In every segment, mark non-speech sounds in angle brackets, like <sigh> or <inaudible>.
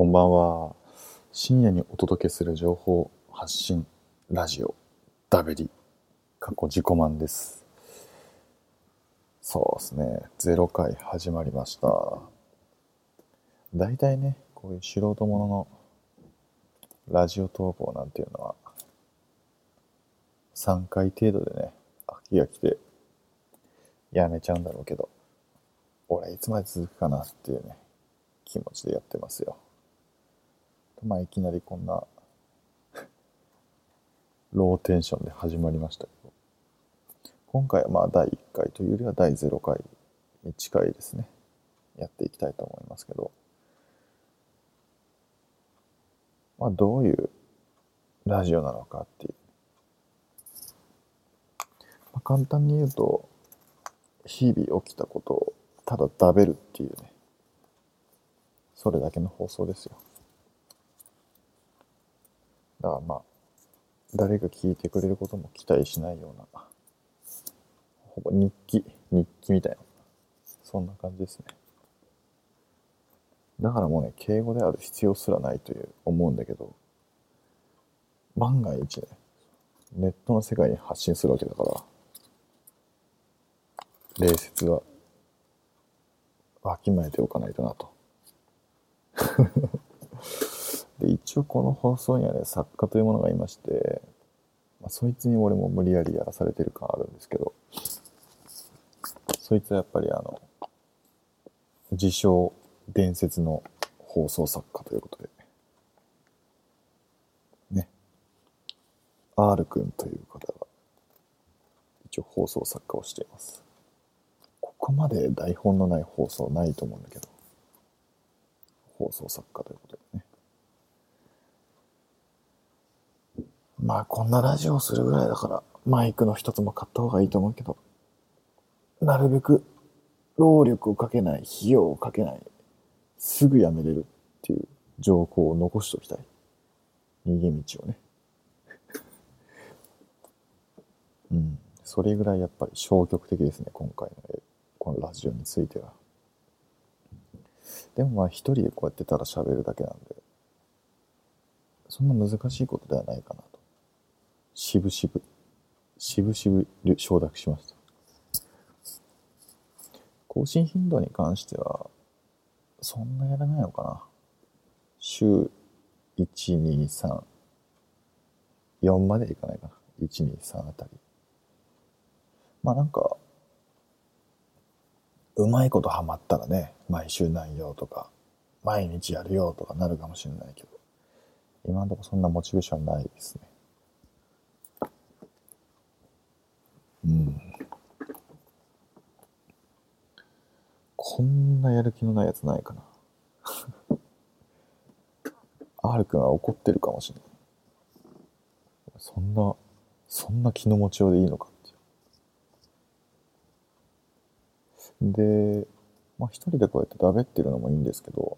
こんばんは。深夜にお届けする情報発信ラジオダベリ過去自己満です。そうですね。0回始まりました。大体ね、こういう素人もののラジオ投稿なんていうのは3回程度でね、飽きが来てやめちゃうんだろうけど、俺いつまで続くかなっていうね、気持ちでやってますよ。まあいきなりこんなローテンションで始まりましたけど、今回はまあ第1回というよりは第0回に近いですね。やっていきたいと思いますけど、まあどういうラジオなのかっていう。まあ、簡単に言うと、日々起きたことをただ食べるっていうね、それだけの放送ですよ。だからまあ、誰が聞いてくれることも期待しないような、ほぼ日記、日記みたいな、そんな感じですね。だからもうね、敬語である必要すらないという思うんだけど、万が一ね、ネットの世界に発信するわけだから、礼節はわきまえておかないとなと。で、一応この放送にはね、作家というものがいまして、まあ、そいつに俺も無理やりやらされてる感あるんですけど、そいつはやっぱりあの、自称伝説の放送作家ということで、ね、R 君という方が、一応放送作家をしています。ここまで台本のない放送ないと思うんだけど、放送作家ということでね。まあこんなラジオをするぐらいだから、マイクの一つも買った方がいいと思うけど、なるべく労力をかけない、費用をかけない、すぐやめれるっていう情報を残しておきたい。逃げ道をね。<laughs> うん。それぐらいやっぱり消極的ですね、今回のこのラジオについては。でもまあ一人でこうやってただ喋るだけなんで、そんな難しいことではないかな。しぶしぶ、しぶしぶ承諾しました。更新頻度に関しては、そんなやらないのかな。週1、2、3、4までいかないかな。1、2、3あたり。まあなんか、うまいことハマったらね、毎週何曜とか、毎日やるよとかなるかもしれないけど、今のところそんなモチベーションないですね。うん。こんなやる気のないやつないかな。<laughs> R 君は怒ってるかもしれない。そんな、そんな気の持ちようでいいのかっていう。で、まあ一人でこうやってだべってるのもいいんですけど、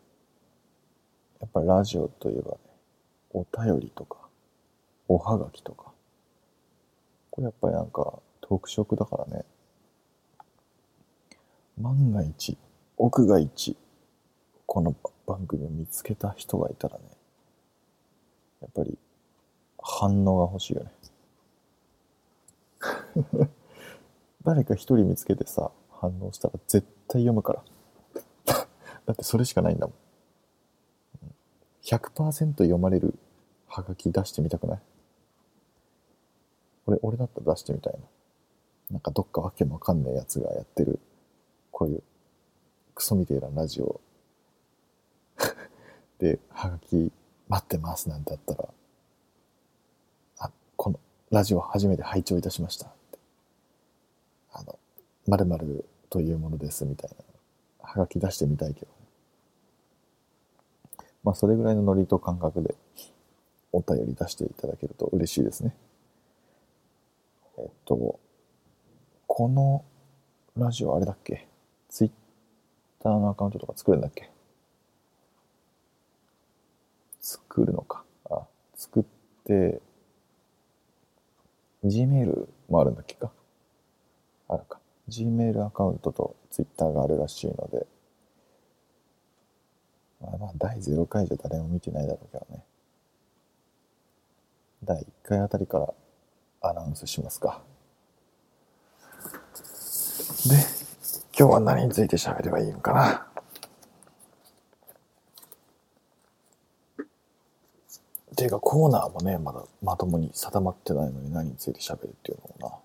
やっぱりラジオといえばね、お便りとか、おはがきとか、これやっぱりなんか特色だからね、万が一、奥が一、この番組を見つけた人がいたらね、やっぱり反応が欲しいよね。<laughs> 誰か一人見つけてさ、反応したら絶対読むから。<laughs> だってそれしかないんだもん。100%読まれるハガキ出してみたくない？俺、俺だったら出してみたいな。なんかどっかわけもわかんないやつがやってる、こういうクソみてえなラジオ <laughs> で、ハガキ待ってますなんてあったら、あ、このラジオ初めて拝聴いたしましたって。あの、〇〇というものですみたいな。ハガキ出してみたいけど。まあ、それぐらいのノリと感覚でお便り出していただけると嬉しいですね。えっと、このラジオあれだっけ？ツイッターのアカウントとか作るんだっけ？作るのか。あ、作って、Gmail もあるんだっけか？あるか。Gmail アカウントと Twitter があるらしいので、まあまあ、第0回じゃ誰も見てないだろうけどね。第1回あたりからアナウンスしますか。で、今日は何について喋ればいいのかな？っていうかコーナーもね、まだまともに定まってないのに何について喋るっていうのも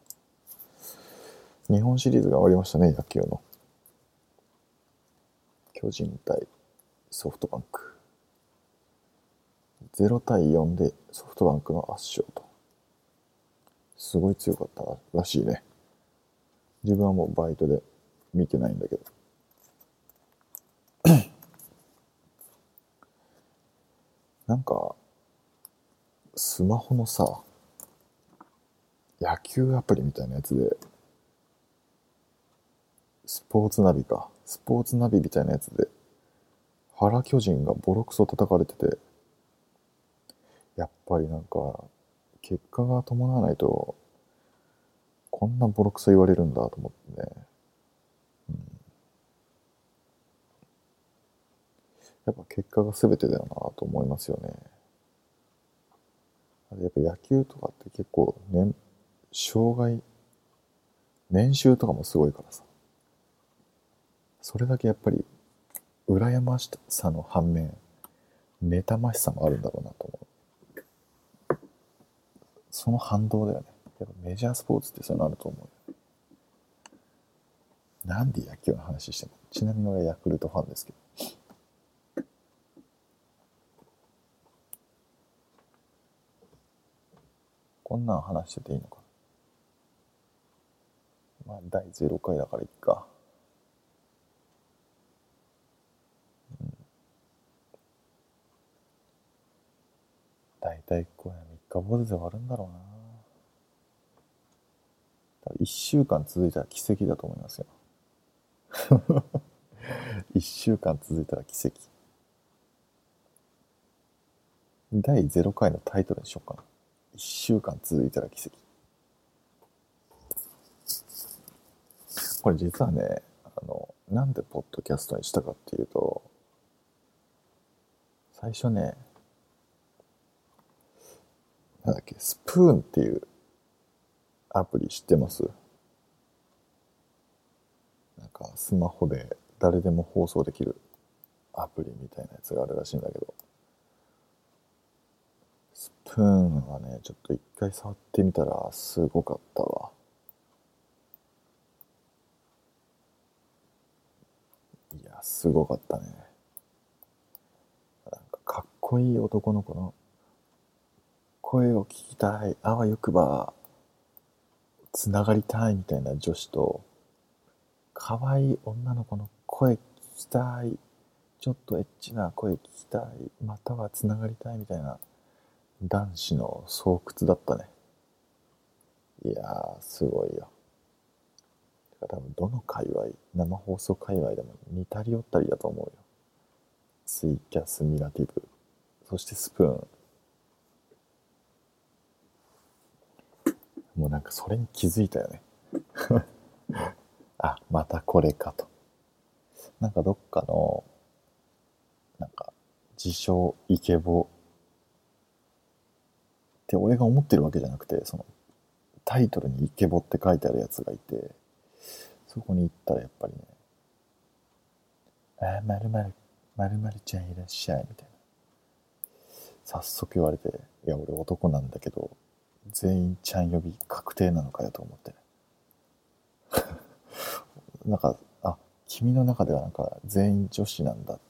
な。日本シリーズが終わりましたね、野球の。巨人対ソフトバンク。0対4でソフトバンクの圧勝と。すごい強かったらしいね。自分はもうバイトで見てないんだけど。<coughs> なんか、スマホのさ、野球アプリみたいなやつで、スポーツナビか。スポーツナビみたいなやつで、原巨人がボロクソ叩かれてて、やっぱりなんか、結果が伴わないと、こんなボロクソ言われるんだと思ってね。うん、やっぱ結果が全てだよなと思いますよね。やっぱ野球とかって結構年、障害、年収とかもすごいからさ。それだけやっぱり、羨ましさの反面、妬ましさもあるんだろうなと思う。その反動だよね。やっぱメジャースポーツってそういうのあると思う。なんで野球の話しても。ちなみに俺ヤクルトファンですけど。こんなん話してていいのか。まあ、第0回だからいっか。うん。大体これ3日坊主で終わるんだろうな。1週間続いたら奇跡だと思いますよ。<laughs> 1週間続いたら奇跡。第0回のタイトルにしようかな。1週間続いたら奇跡。これ実はね、あの、なんでポッドキャストにしたかっていうと、最初ね、なんだっけ、スプーンっていうアプリ知ってます？なんかスマホで誰でも放送できるアプリみたいなやつがあるらしいんだけど、スプーンはね、ちょっと一回触ってみたらすごかったわ。いや、すごかったね。なんかかっこいい男の子の声を聞きたい、あわよくば、つながりたいみたいな女子と、可愛い女の子の声聞きたい、ちょっとエッチな声聞きたい、またはつながりたいみたいな男子の巣窟だったね。いやー、すごいよ。だから多分どの界隈、生放送界隈でも似たり寄ったりだと思うよ。ツイキャス、ミラティブ、そしてスプーン。もうなんかそれに気づいたよね。<laughs> あ、またこれかと。なんかどっかの、なんか、自称イケボって俺が思ってるわけじゃなくて、その、タイトルにイケボって書いてあるやつがいて、そこに行ったらやっぱりね、ああ、まるまる、まるまるちゃんいらっしゃい、みたいな。早速言われて、いや、俺男なんだけど、全員ちゃん呼び確定なのかよと思って、ね。<laughs> なんか、あ、君の中ではなんか全員女子なんだって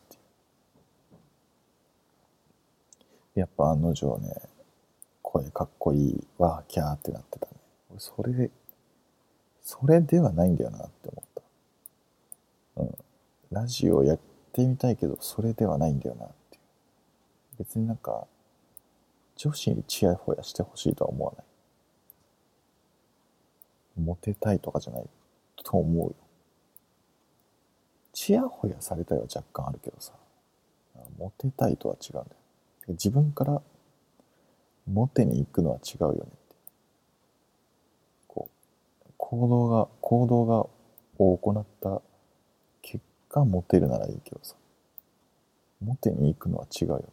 やっぱ案の定ね、声かっこいいわキャーってなってたね。それそれではないんだよなって思った。うん。ラジオやってみたいけどそれではないんだよなっていう。別になんか女子にチヤホヤしてほしいとは思わない。モテたいとかじゃないと思うよ。チヤホヤされたいは若干あるけどさ。モテたいとは違うんだよ。自分からモテに行くのは違うよねって。こう、行動が、行動が、を行った結果、モテるならいいけどさ。表に行くのは違うよね。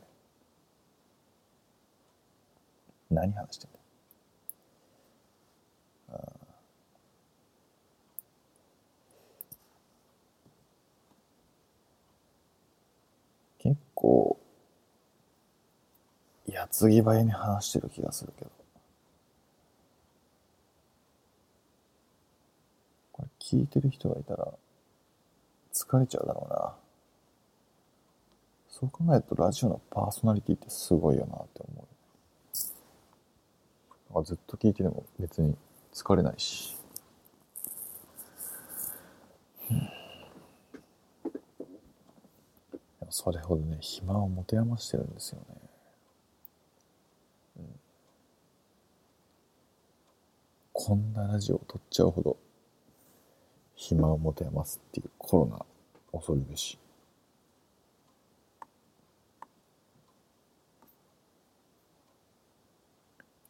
何話してんだ？結構矢継ぎ早に話してる気がするけど。これ聞いてる人がいたら疲れちゃうだろうな。そう考えるとラジオのパーソナリティってすごいよなって思う。まあずっと聞いてても別に疲れないし、それほどね暇を持て余してるんですよね、うん、こんなラジオを撮っちゃうほど暇を持て余すっていうコロナ恐るべし。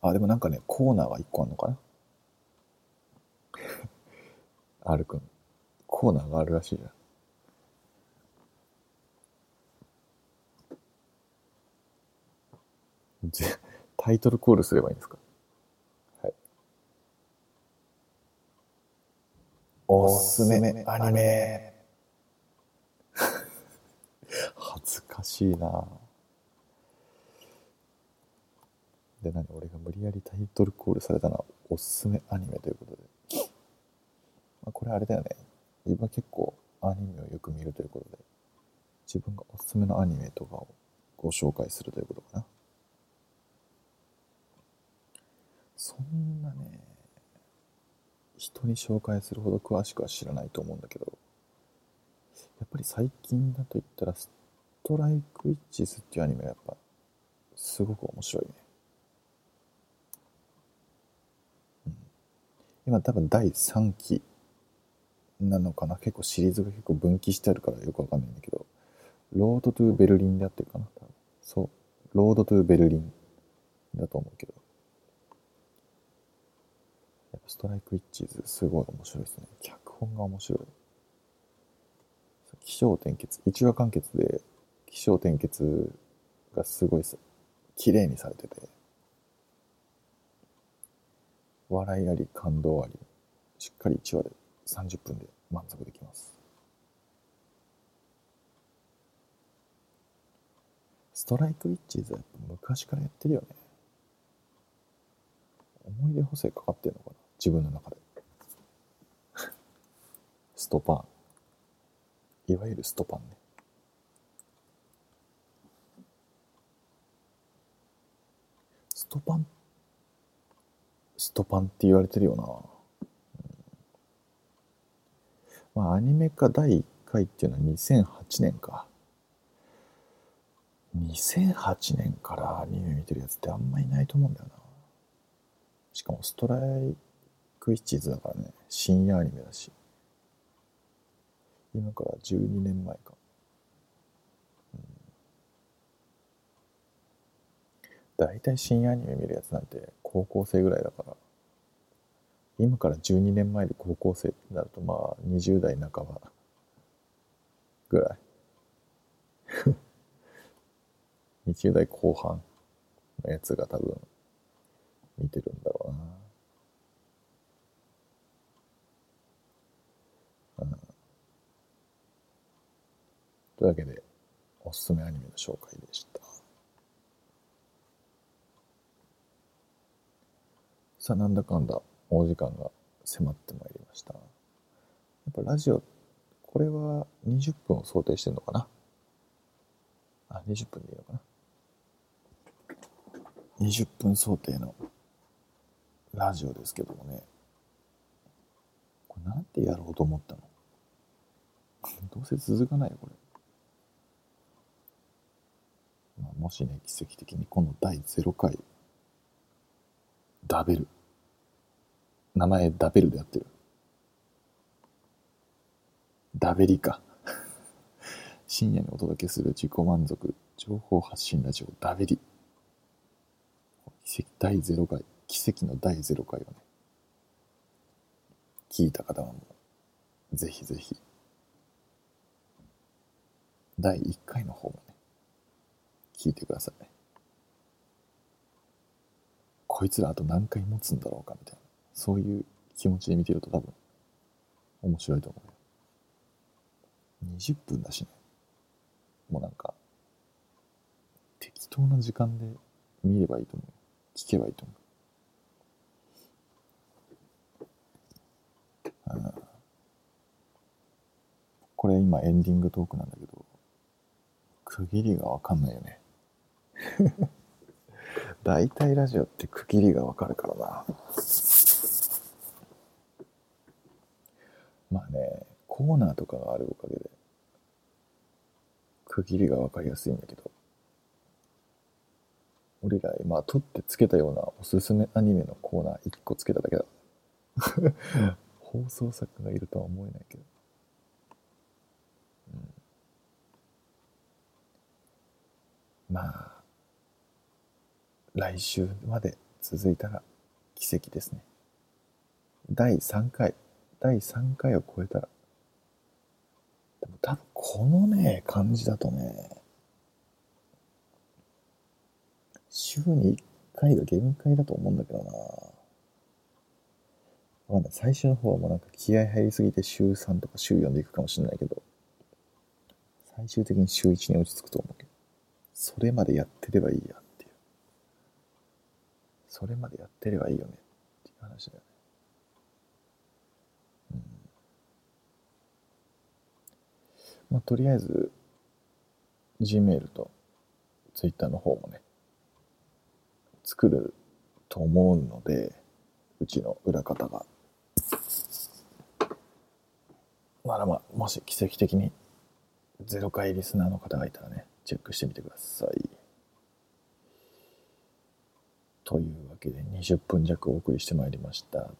あ、でもなんかね、コーナーが一個あるのかな <laughs> ?R くん。コーナーがあるらしいじゃん。<laughs> タイトルコールすればいいんですか？はい。おすすめアニメ。<laughs> 恥ずかしいなで、何俺が無理やりタイトルコールされたのはおすすめアニメということで。まあ、これあれだよね。今結構アニメをよく見るということで、自分がおすすめのアニメとかをご紹介するということかな。そんなね、人に紹介するほど詳しくは知らないと思うんだけど、やっぱり最近だと言ったら、ストライクウィッチズっていうアニメはやっぱ、すごく面白いね。今多分第3期なのかな？結構シリーズが結構分岐してあるからよくわかんないんだけど、ロードトゥーベルリンであってるかな？多分そう。ロードトゥーベルリンだと思うけど。やっぱストライクウィッチーズすごい面白いですね。脚本が面白い。気象転結、一話完結で気象転結がすごい綺麗にされてて、笑いあり感動ありしっかり1話で30分で満足できます。ストライクウィッチーズはやっぱ昔からやってるよね。思い出補正かかってんのかな自分の中で。<laughs> ストパン。いわゆるストパンね。ストパンストパンって言われてるよな。まあ、アニメ化第1回っていうのは2008年か。2008年からアニメ見てるやつってあんまいないと思うんだよな。しかもストライクイッチーズだからね、深夜アニメだし。今から12年前か。大体深夜アニメ見るやつなんて高校生ぐらいだから、今から12年前で高校生ってなるとまあ20代半ばぐらい。<laughs> 20代後半のやつが多分見てるんだろうな。うん、というわけで、おすすめアニメの紹介でした。さあ、なんだかんだお時間が迫ってまいりました。やっぱラジオ、これは20分を想定してるのかな？あ、20分でいいのかな ?20 分想定のラジオですけどもね。これなんてやろうと思ったの？どうせ続かないよ、これ。まあ、もしね、奇跡的にこの第0回ダベル。名前ダベルでやってる。ダベリか。深夜にお届けする自己満足情報発信ラジオダベリ。奇跡第0回、奇跡の第0回をね、聞いた方はもう、ぜひぜひ、第1回の方もね、聞いてください。こいつらあと何回持つんだろうかみたいな。そういう気持ちで見てると多分面白いと思うよ。20分だしね。もうなんか、適当な時間で見ればいいと思う。聞けばいいと思う。これ今エンディングトークなんだけど、区切りがわかんないよね。大体ラジオって区切りがわかるからな。まあね、コーナーとかがあるおかげで、区切りがわかりやすいんだけど、俺ら今撮ってつけたようなおすすめアニメのコーナー1個つけただけだ。<laughs> 放送作家がいるとは思えないけど。うん、まあ、来週まで続いたら奇跡ですね。第3回、第3回を超えたら、でも多分このね、感じだとね、週に1回が限界だと思うんだけどな。わかんない。最初の方はもうなんか気合入りすぎて週3とか週4でいくかもしれないけど、最終的に週1に落ち着くと思うけど、それまでやってればいいや。それまでやってればいいよねっていう話だよね。うん。まあ、とりあえず、Gmail と Twitter の方もね、作ると思うので、うちの裏方が。ならまあ、もし奇跡的に0回リスナーの方がいたらね、チェックしてみてください。というわけで20分弱お送りしてまいりました。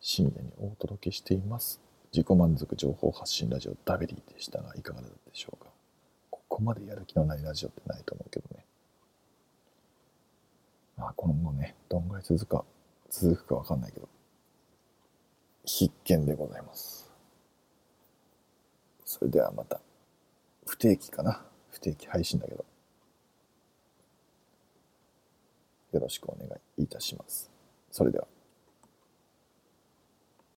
深夜にお届けしています。自己満足情報発信ラジオダベリーでしたが、いかがだったでしょうか。ここまでやる気のないラジオってないと思うけどね。まあ、今後ね、どんぐらい続くか、続くかわかんないけど、必見でございます。それではまた、不定期かな。不定期配信だけど。よろしくお願いいたします。それでは。